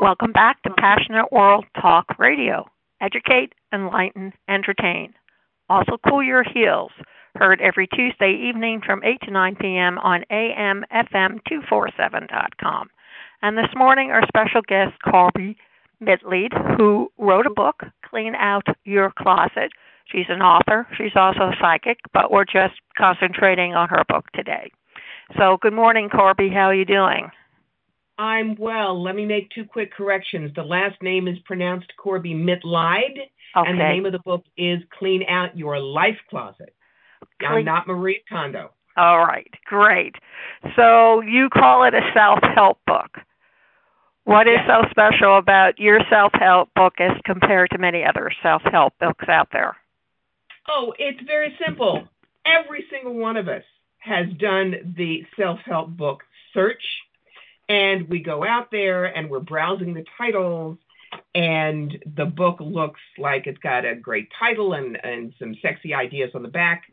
Welcome back to Passionate World Talk Radio. Educate, enlighten, entertain. Also, cool your heels. Heard every Tuesday evening from 8 to 9 p.m. on AMFM247.com. And this morning, our special guest, Corbie Mitleid, who wrote a book, Clean Out Your Closet. She's an author. She's also a psychic, but we're just concentrating on her book today. So, good morning, Corbie. How are you doing? I'm well. Let me make two quick corrections. The last name is pronounced Corbie Mitleid, okay. and the name of the book is Clean Out Your Life Closet. Clean- I'm not Marie Kondo. All right, great. So you call it a self-help book. What is so special about your self-help book as compared to many other self-help books out there? Oh, it's very simple. Every single one of us has done the self help book search, and we go out there and we're browsing the titles, and the book looks like it's got a great title and, and some sexy ideas on the back,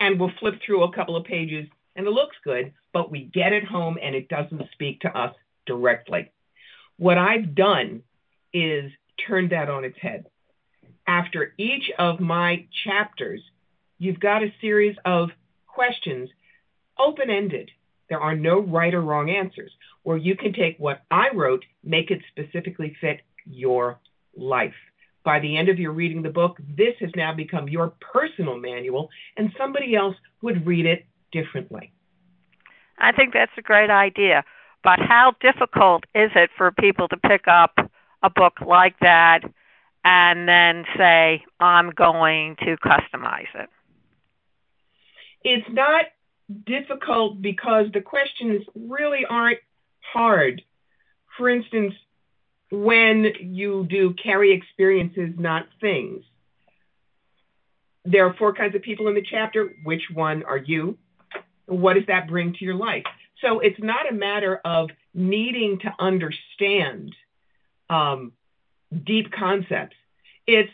and we'll flip through a couple of pages and it looks good, but we get it home and it doesn't speak to us directly. What I've done is turned that on its head after each of my chapters, you've got a series of questions, open ended. There are no right or wrong answers, where you can take what I wrote, make it specifically fit your life. By the end of your reading the book, this has now become your personal manual, and somebody else would read it differently. I think that's a great idea. But how difficult is it for people to pick up a book like that and then say, I'm going to customize it? It's not difficult because the questions really aren't hard. For instance, when you do carry experiences, not things, there are four kinds of people in the chapter. Which one are you? What does that bring to your life? So it's not a matter of needing to understand um, deep concepts. It's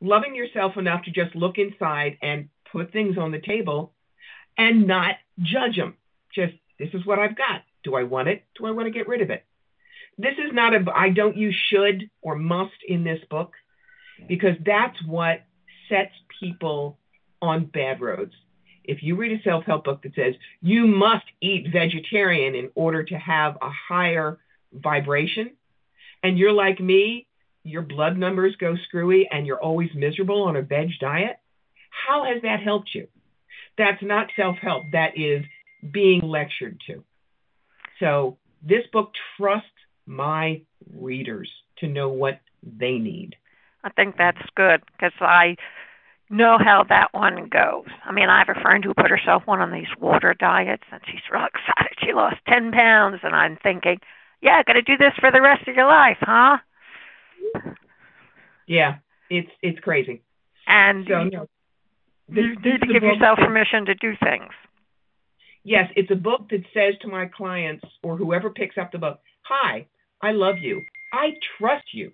loving yourself enough to just look inside and put things on the table and not judge them. Just, this is what I've got. Do I want it? Do I want to get rid of it? This is not a, I don't use should or must in this book because that's what sets people on bad roads. If you read a self help book that says you must eat vegetarian in order to have a higher vibration, and you're like me, your blood numbers go screwy and you're always miserable on a veg diet, how has that helped you? That's not self help, that is being lectured to. So this book trusts my readers to know what they need. I think that's good because I know how that one goes. I mean, I have a friend who put herself on one of these water diets, and she's real excited. She lost ten pounds, and I'm thinking, yeah, got to do this for the rest of your life, huh? Yeah, it's it's crazy. And So you, no, you need to give yourself that- permission to do things. Yes, it's a book that says to my clients or whoever picks up the book, Hi, I love you. I trust you.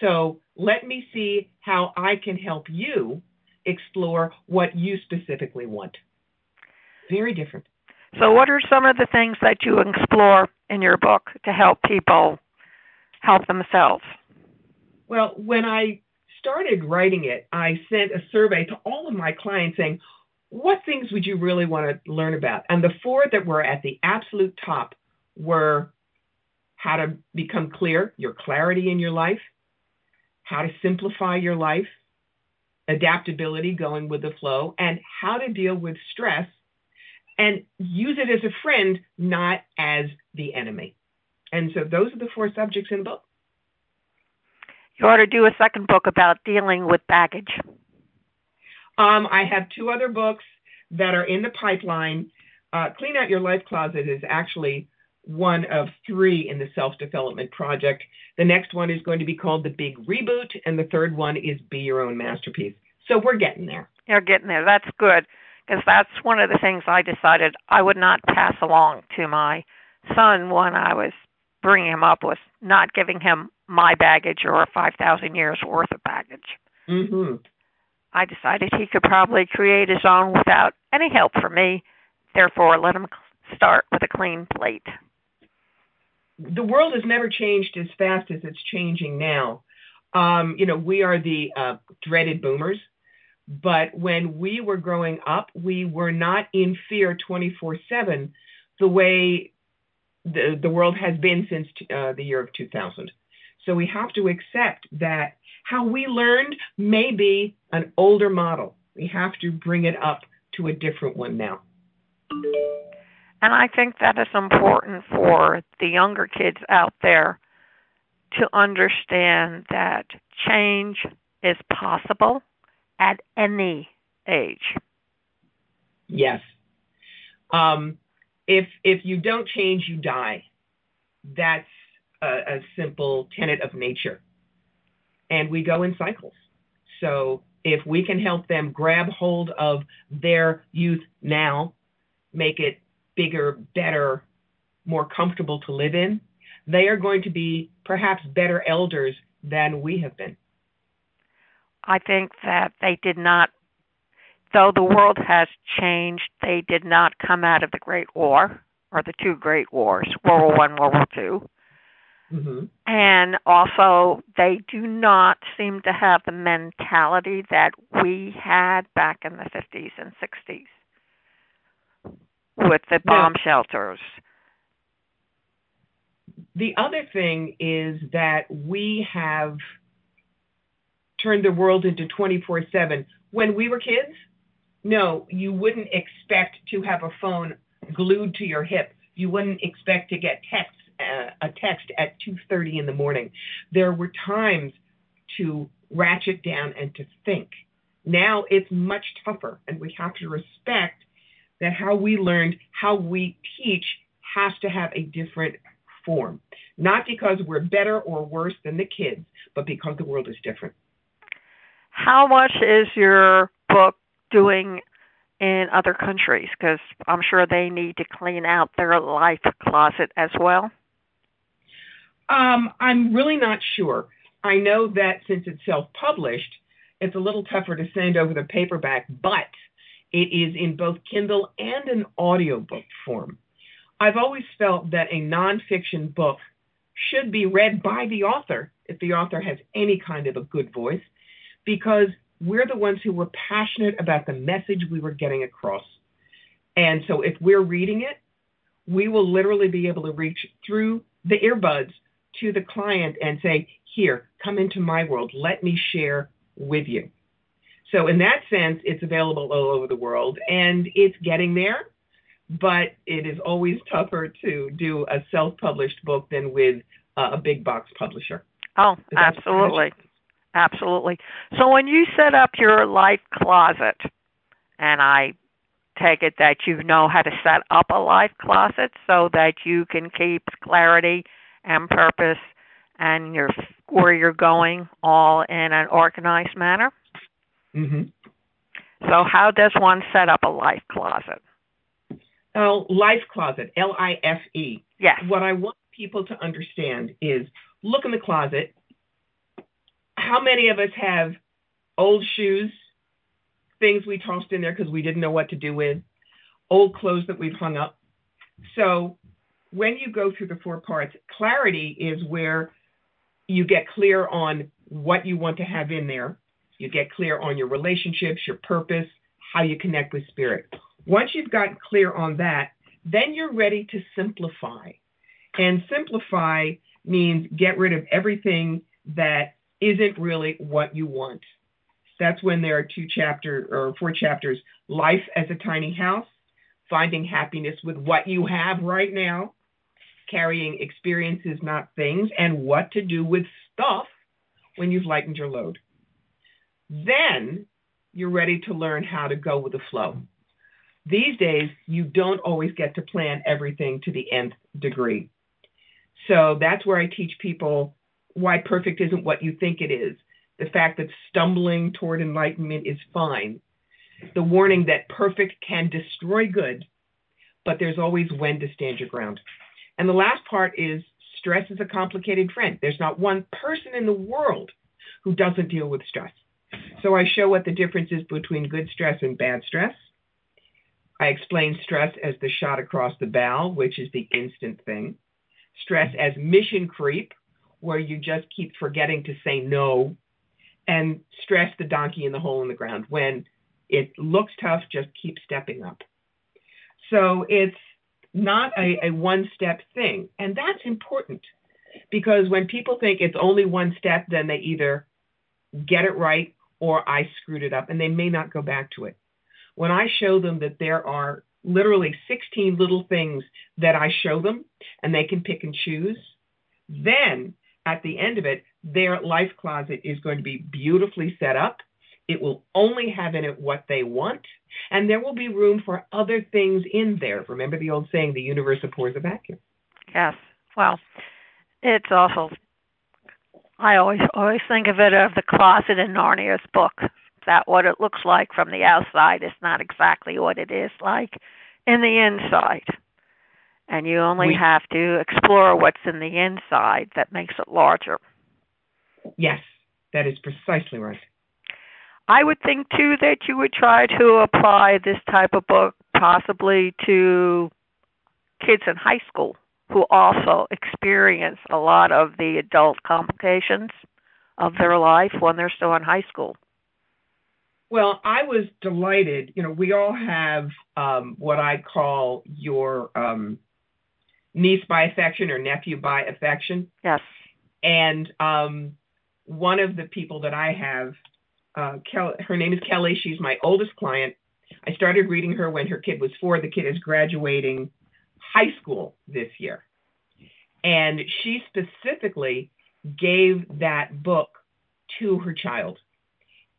So let me see how I can help you explore what you specifically want. Very different. So, what are some of the things that you explore in your book to help people help themselves? Well, when I started writing it, I sent a survey to all of my clients saying, What things would you really want to learn about? And the four that were at the absolute top were how to become clear, your clarity in your life, how to simplify your life, adaptability, going with the flow, and how to deal with stress and use it as a friend, not as the enemy. And so those are the four subjects in the book. You ought to do a second book about dealing with baggage. Um, I have two other books that are in the pipeline. Uh, Clean Out Your Life Closet is actually one of three in the self development project. The next one is going to be called The Big Reboot, and the third one is Be Your Own Masterpiece. So we're getting there. You're getting there. That's good because that's one of the things I decided I would not pass along to my son when I was bringing him up was not giving him my baggage or 5,000 years worth of baggage. Mm-hmm. I decided he could probably create his own without any help from me. Therefore, let him start with a clean plate. the world has never changed as fast as it's changing now. Um, you know, we are the uh, dreaded boomers, but when we were growing up, we were not in fear 24 7 the way the, the world has been since uh, the year of 2000. So we have to accept that how we learned may be an older model. We have to bring it up to a different one now. And I think that is important for the younger kids out there to understand that change is possible at any age. Yes. Um, if if you don't change, you die. That's a, a simple tenet of nature, and we go in cycles. So if we can help them grab hold of their youth now, make it bigger, better, more comfortable to live in, they are going to be perhaps better elders than we have been. I think that they did not, though the world has changed, they did not come out of the Great War or the two Great Wars, World War One, World War 2 mm-hmm. And also, they do not seem to have the mentality that we had back in the 50s and 60s with the bomb shelters. The other thing is that we have turned the world into 24 7. When we were kids, no, you wouldn't expect to have a phone glued to your hip. You wouldn't expect to get text, uh, Uh, a text at 2:30 in the morning. There were times to ratchet down and to think. Now it's much tougher, and we have to respect that how we learned, how we teach has to have a different form. Not because we're better or worse than the kids, but because the world is different. How much is your book doing in other countries? Because I'm sure they need to clean out their life closet as well. Um, I'm really not sure. I know that since it's self published, it's a little tougher to send over the paperback, but it is in both Kindle and an audiobook form. I've always felt that a nonfiction book should be read by the author, if the author has any kind of a good voice, because we're the ones who were passionate about the message we were getting across. And so if we're reading it, we will literally be able to reach through the earbuds to the client and say, Here, come into my world. Let me share with you. So in that sense, it's available all over the world and it's getting there, but it is always tougher to do a self-published book than with a big box publisher. Oh, absolutely. Absolutely. So when you set up your life closet, and I take it that you know how to set up a life closet so that you can keep clarity and purpose and your where you're going all in an organized manner. Mm-hmm. So, how does one set up a life closet? Oh, life closet, L I F E. Yes. What I want people to understand is look in the closet. How many of us have old shoes, things we tossed in there because we didn't know what to do with, old clothes that we've hung up? So, when you go through the four parts, clarity is where you get clear on what you want to have in there you get clear on your relationships, your purpose, how you connect with spirit. Once you've gotten clear on that, then you're ready to simplify. And simplify means get rid of everything that isn't really what you want. That's when there are two chapters or four chapters life as a tiny house, finding happiness with what you have right now, carrying experiences, not things, and what to do with stuff when you've lightened your load. Then you're ready to learn how to go with the flow. These days, you don't always get to plan everything to the nth degree. So that's where I teach people why perfect isn't what you think it is. The fact that stumbling toward enlightenment is fine. The warning that perfect can destroy good, but there's always when to stand your ground. And the last part is stress is a complicated friend. There's not one person in the world who doesn't deal with stress. So I show what the difference is between good stress and bad stress. I explain stress as the shot across the bow, which is the instant thing. stress as mission creep, where you just keep forgetting to say no, and stress the donkey in the hole in the ground. When it looks tough, just keep stepping up. So it's not a, a one step thing. And that's important because when people think it's only one step, then they either get it right or I screwed it up and they may not go back to it. When I show them that there are literally 16 little things that I show them and they can pick and choose, then at the end of it, their life closet is going to be beautifully set up. It will only have in it what they want, and there will be room for other things in there. Remember the old saying, the universe abhors a vacuum. Yes. Well, it's awful. I always always think of it of the closet in Narnia's book. That what it looks like from the outside is not exactly what it is like in the inside. And you only we, have to explore what's in the inside that makes it larger. Yes, that is precisely right. I would think too that you would try to apply this type of book possibly to kids in high school who also experience a lot of the adult complications of their life when they're still in high school. Well, I was delighted. You know, we all have um, what I call your um, niece by affection or nephew by affection. Yes. And um, one of the people that I have, uh, Kel- her name is Kelly. She's my oldest client. I started reading her when her kid was four. The kid is graduating high school this year. And she specifically gave that book to her child.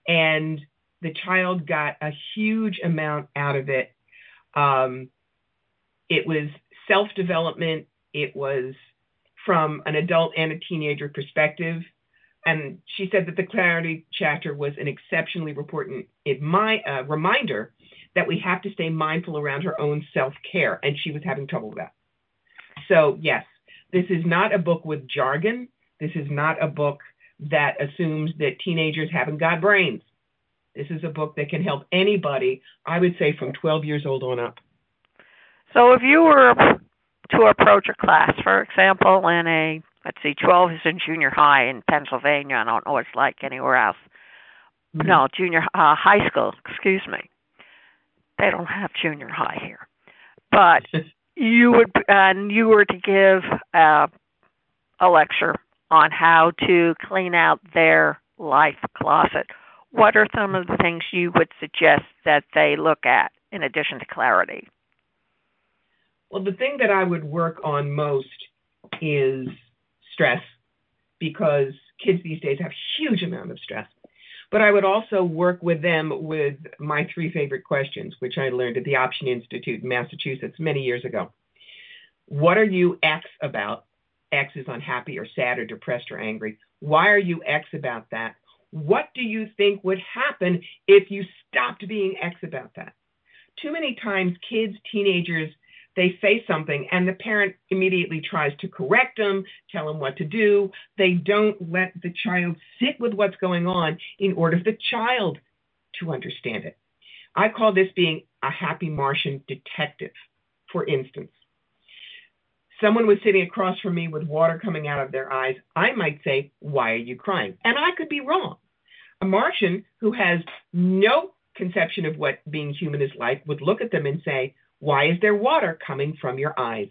And the child got a huge amount out of it. Um, it was self development, it was from an adult and a teenager perspective. And she said that the clarity chapter was an exceptionally important my, uh, reminder that we have to stay mindful around her own self care. And she was having trouble with that. So, yes, this is not a book with jargon. This is not a book that assumes that teenagers haven't got brains. This is a book that can help anybody, I would say from 12 years old on up. So if you were to approach a class, for example, in a, let's see, 12 is in junior high in Pennsylvania. I don't know what it's like anywhere else. Mm-hmm. No, junior uh, high school, excuse me. They don't have junior high here. But you would, and you were to give uh, a lecture on how to clean out their life closet what are some of the things you would suggest that they look at in addition to clarity? Well, the thing that I would work on most is stress because kids these days have huge amount of stress. But I would also work with them with my three favorite questions, which I learned at the Option Institute in Massachusetts many years ago. What are you X about? X is unhappy or sad or depressed or angry. Why are you X about that? What do you think would happen if you stopped being X about that? Too many times, kids, teenagers, they say something and the parent immediately tries to correct them, tell them what to do. They don't let the child sit with what's going on in order for the child to understand it. I call this being a happy Martian detective, for instance. Someone was sitting across from me with water coming out of their eyes. I might say, Why are you crying? And I could be wrong. A Martian who has no conception of what being human is like would look at them and say, Why is there water coming from your eyes?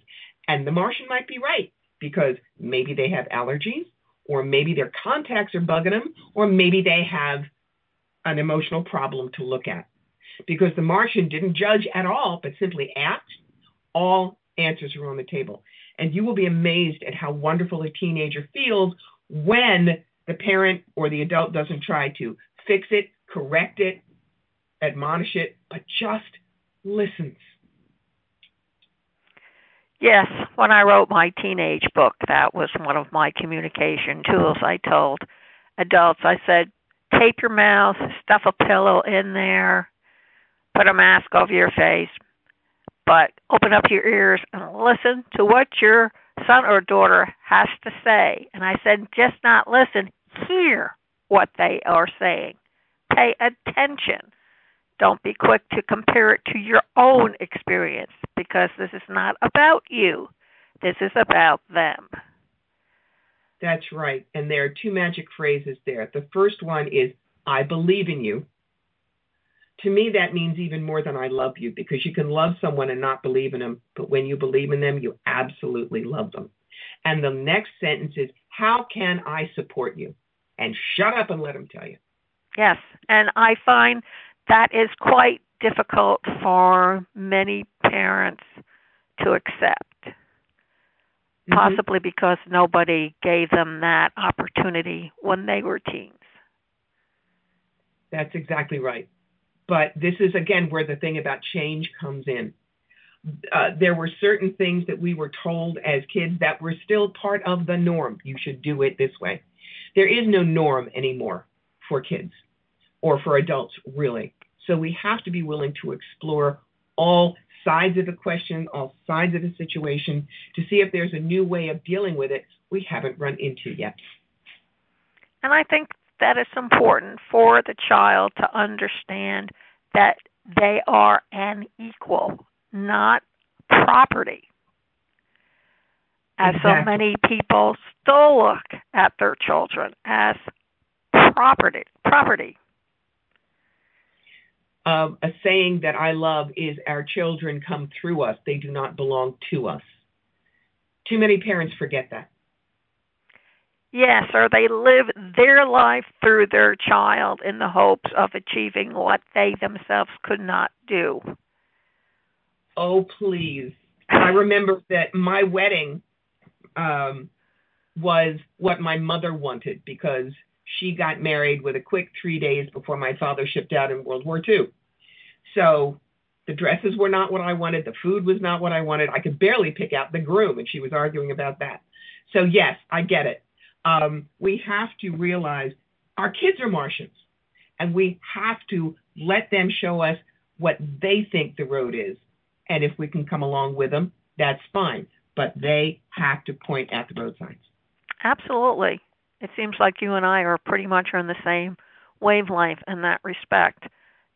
And the Martian might be right because maybe they have allergies, or maybe their contacts are bugging them, or maybe they have an emotional problem to look at. Because the Martian didn't judge at all, but simply asked, all answers are on the table. And you will be amazed at how wonderful a teenager feels when the parent or the adult doesn't try to fix it, correct it, admonish it, but just listens. Yes, when I wrote my teenage book, that was one of my communication tools. I told adults, I said, tape your mouth, stuff a pillow in there, put a mask over your face, but open up your ears and listen to what your son or daughter has to say. And I said, just not listen, hear what they are saying. Pay attention. Don't be quick to compare it to your own experience because this is not about you. This is about them. That's right. And there are two magic phrases there. The first one is, I believe in you. To me, that means even more than I love you because you can love someone and not believe in them, but when you believe in them, you absolutely love them. And the next sentence is, How can I support you? And shut up and let them tell you. Yes. And I find that is quite difficult for many parents to accept. Mm-hmm. Possibly because nobody gave them that opportunity when they were teens. That's exactly right. But this is, again, where the thing about change comes in. Uh, there were certain things that we were told as kids that were still part of the norm. You should do it this way. There is no norm anymore for kids or for adults, really. So we have to be willing to explore all sides of the question, all sides of the situation to see if there's a new way of dealing with it we haven't run into yet. And I think that it's important for the child to understand that they are an equal, not property. As exactly. so many people still look at their children as property property um, a saying that I love is our children come through us, they do not belong to us. Too many parents forget that. Yes, or they live their life through their child in the hopes of achieving what they themselves could not do. Oh, please. I remember that my wedding um, was what my mother wanted because she got married with a quick three days before my father shipped out in World War II. So the dresses were not what I wanted. The food was not what I wanted. I could barely pick out the groom, and she was arguing about that. So, yes, I get it. Um, we have to realize our kids are Martians, and we have to let them show us what they think the road is. And if we can come along with them, that's fine. But they have to point at the road signs. Absolutely. It seems like you and I are pretty much on the same wavelength in that respect.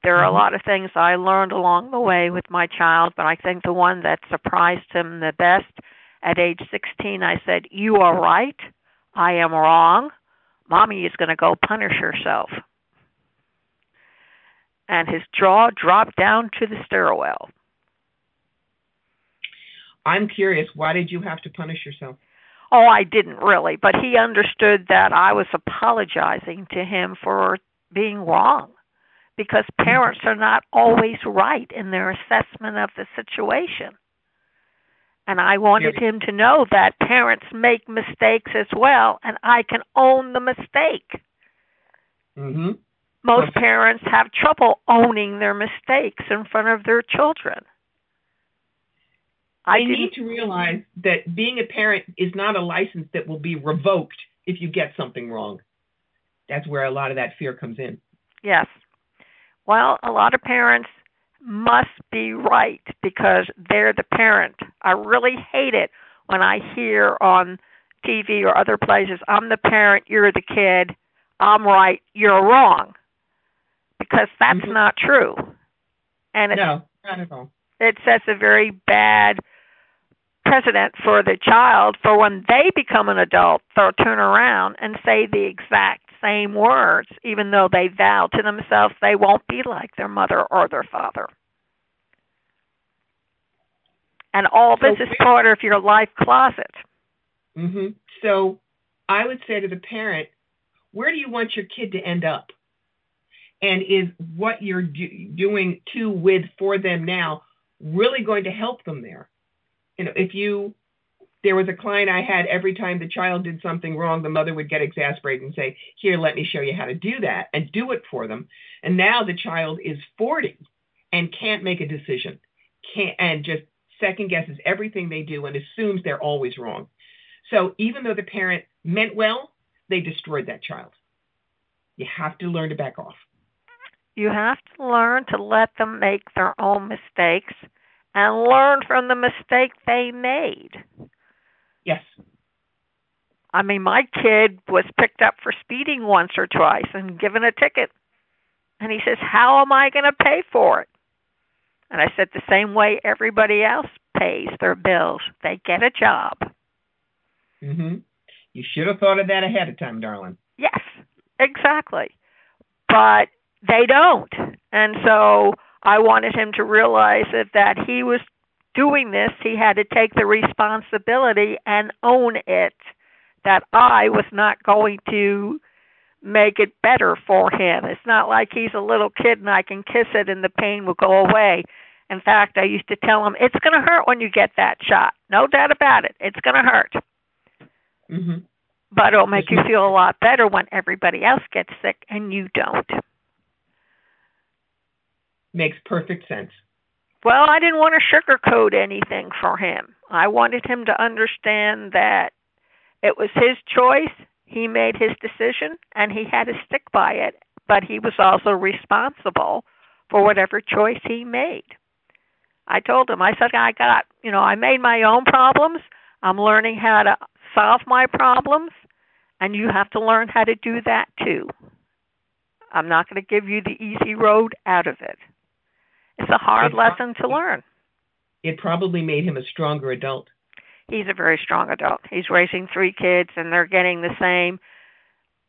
There are a mm-hmm. lot of things I learned along the way with my child, but I think the one that surprised him the best at age 16, I said, You are right. I am wrong. Mommy is going to go punish herself. And his jaw dropped down to the stairwell. I'm curious, why did you have to punish yourself? Oh, I didn't really, but he understood that I was apologizing to him for being wrong because parents are not always right in their assessment of the situation. And I wanted him to know that parents make mistakes as well, and I can own the mistake. Mm-hmm. Most parents have trouble owning their mistakes in front of their children. I need to realize that being a parent is not a license that will be revoked if you get something wrong. That's where a lot of that fear comes in. Yes. Well, a lot of parents must be right because they're the parent. I really hate it when I hear on TV or other places, I'm the parent, you're the kid, I'm right, you're wrong. Because that's mm-hmm. not true. And no, not at all. It sets a very bad precedent for the child for when they become an adult, they'll turn around and say the exact same words, even though they vow to themselves they won't be like their mother or their father. And all this is part of your life closet. Mhm. So, I would say to the parent, where do you want your kid to end up? And is what you're do- doing to with for them now really going to help them there? You know, if you there was a client I had every time the child did something wrong, the mother would get exasperated and say, Here, let me show you how to do that and do it for them. And now the child is 40 and can't make a decision, can't, and just second guesses everything they do and assumes they're always wrong. So even though the parent meant well, they destroyed that child. You have to learn to back off. You have to learn to let them make their own mistakes and learn from the mistake they made. Yes. I mean, my kid was picked up for speeding once or twice and given a ticket. And he says, How am I going to pay for it? And I said, The same way everybody else pays their bills. They get a job. Mhm. You should have thought of that ahead of time, darling. Yes, exactly. But they don't. And so I wanted him to realize that, that he was doing this, he had to take the responsibility and own it. That I was not going to make it better for him. It's not like he's a little kid and I can kiss it and the pain will go away. In fact, I used to tell him, it's going to hurt when you get that shot. No doubt about it. It's going to hurt. Mhm. But it'll make you feel a lot better when everybody else gets sick and you don't. Makes perfect sense. Well, I didn't want to sugarcoat anything for him. I wanted him to understand that it was his choice. He made his decision and he had to stick by it, but he was also responsible for whatever choice he made. I told him, I said, I got, you know, I made my own problems. I'm learning how to solve my problems, and you have to learn how to do that too. I'm not going to give you the easy road out of it. It's a hard lesson to learn. It probably made him a stronger adult. He's a very strong adult. He's raising three kids, and they're getting the same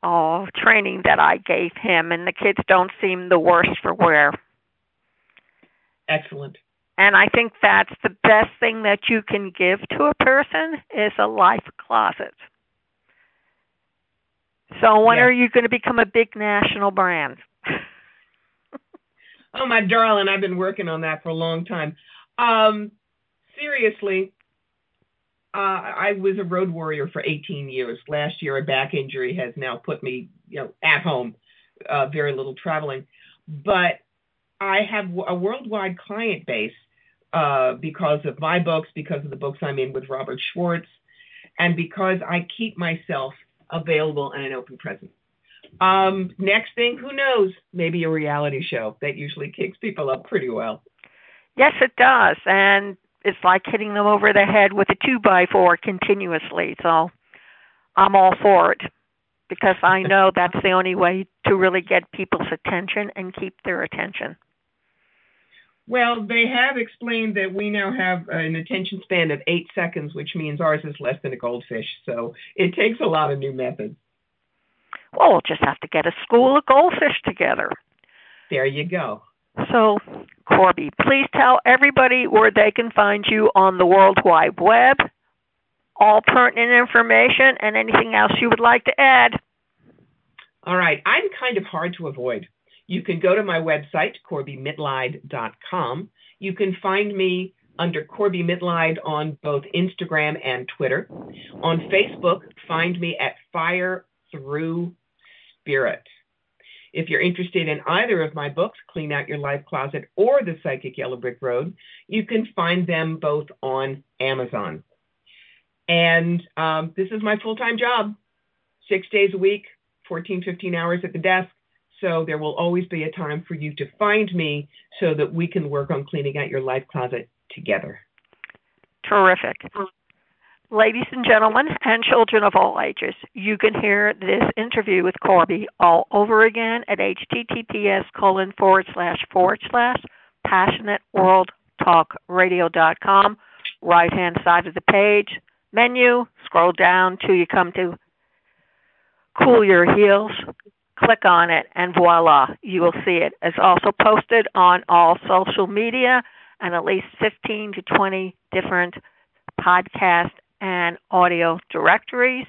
oh, training that I gave him, and the kids don't seem the worse for wear. Excellent. And I think that's the best thing that you can give to a person is a life closet. So when Yeah. are you going to become a big national brand? Oh my darling, I've been working on that for a long time. Um, seriously, uh, I was a road warrior for 18 years. Last year, a back injury has now put me, you know, at home, uh, very little traveling. But I have a worldwide client base uh, because of my books, because of the books I'm in with Robert Schwartz, and because I keep myself available and an open presence. Um, next thing, who knows? Maybe a reality show that usually kicks people up pretty well. Yes, it does. And it's like hitting them over the head with a two by four continuously. So I'm all for it because I know that's the only way to really get people's attention and keep their attention. Well, they have explained that we now have an attention span of eight seconds, which means ours is less than a goldfish. So it takes a lot of new methods. Well, we'll just have to get a school of goldfish together. There you go. So, Corbie, please tell everybody where they can find you on the World Wide Web, all pertinent information, and anything else you would like to add. All right. I'm kind of hard to avoid. You can go to my website, CorbieMitleid.com. You can find me under Corbie Mitleid on both Instagram and Twitter. On Facebook, find me at Fire Through Spirit. If you're interested in either of my books, Clean Out Your Life Closet or The Psychic Yellow Brick Road, you can find them both on Amazon. And um, this is my full time job, six days a week, 14, 15 hours at the desk. So there will always be a time for you to find me so that we can work on cleaning out your life closet together. Terrific. Ladies and gentlemen, and children of all ages, you can hear this interview with Corbie all over again at https colon forward slash forward slash passionateworldtalkradio.com. Right hand side of the page, menu, scroll down till you come to Cool Your Heels. Click on it, and voila, you will see it. It's also posted on all social media and at least 15 to 20 different podcast and audio directories.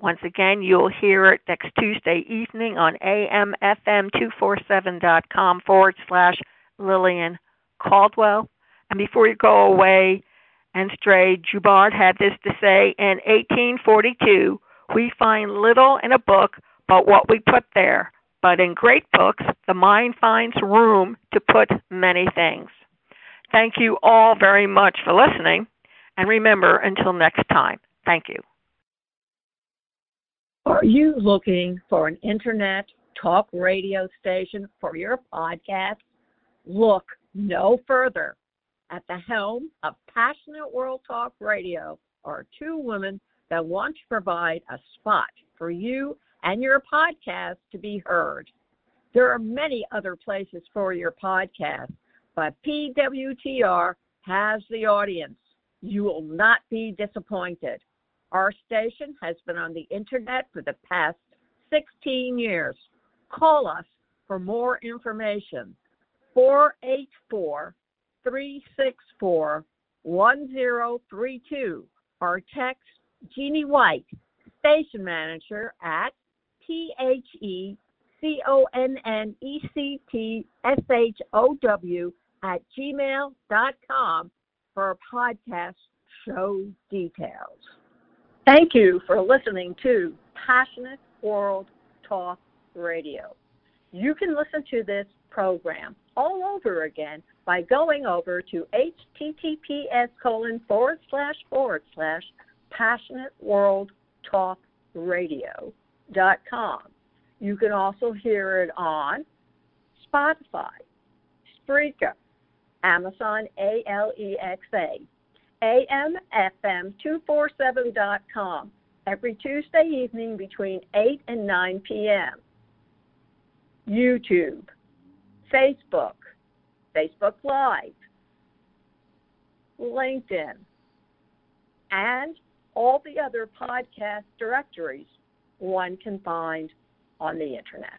Once again, you'll hear it next Tuesday evening on amfm247.com forward slash Lillian Cauldwell. And before you go away and stray, Joubert had this to say In 1842, we find little in a book but what we put there. But in great books, the mind finds room to put many things. Thank you all very much for listening. And remember, until next time, thank you. Are you looking for an internet talk radio station for your podcast? Look no further. At the helm of Passionate World Talk Radio are two women that want to provide a spot for you and your podcast to be heard. There are many other places for your podcast, but PWTR has the audience. You will not be disappointed. Our station has been on the internet for the past 16 years. Call us for more information. 484 364 1032 or text Jeannie White, station manager at T H E C O N N E C T S H O W at gmail.com for podcast show details. Thank you for listening to Passionate World Talk Radio. You can listen to this program all over again by going over to https colon forward slash forward slash passionate world talk radio dot com. You can also hear it on Spotify, Spreaker, Amazon ALEXA, AMFM247.com every Tuesday evening between 8 and 9 p.m. YouTube, Facebook, Facebook Live, LinkedIn, and all the other podcast directories one can find on the internet.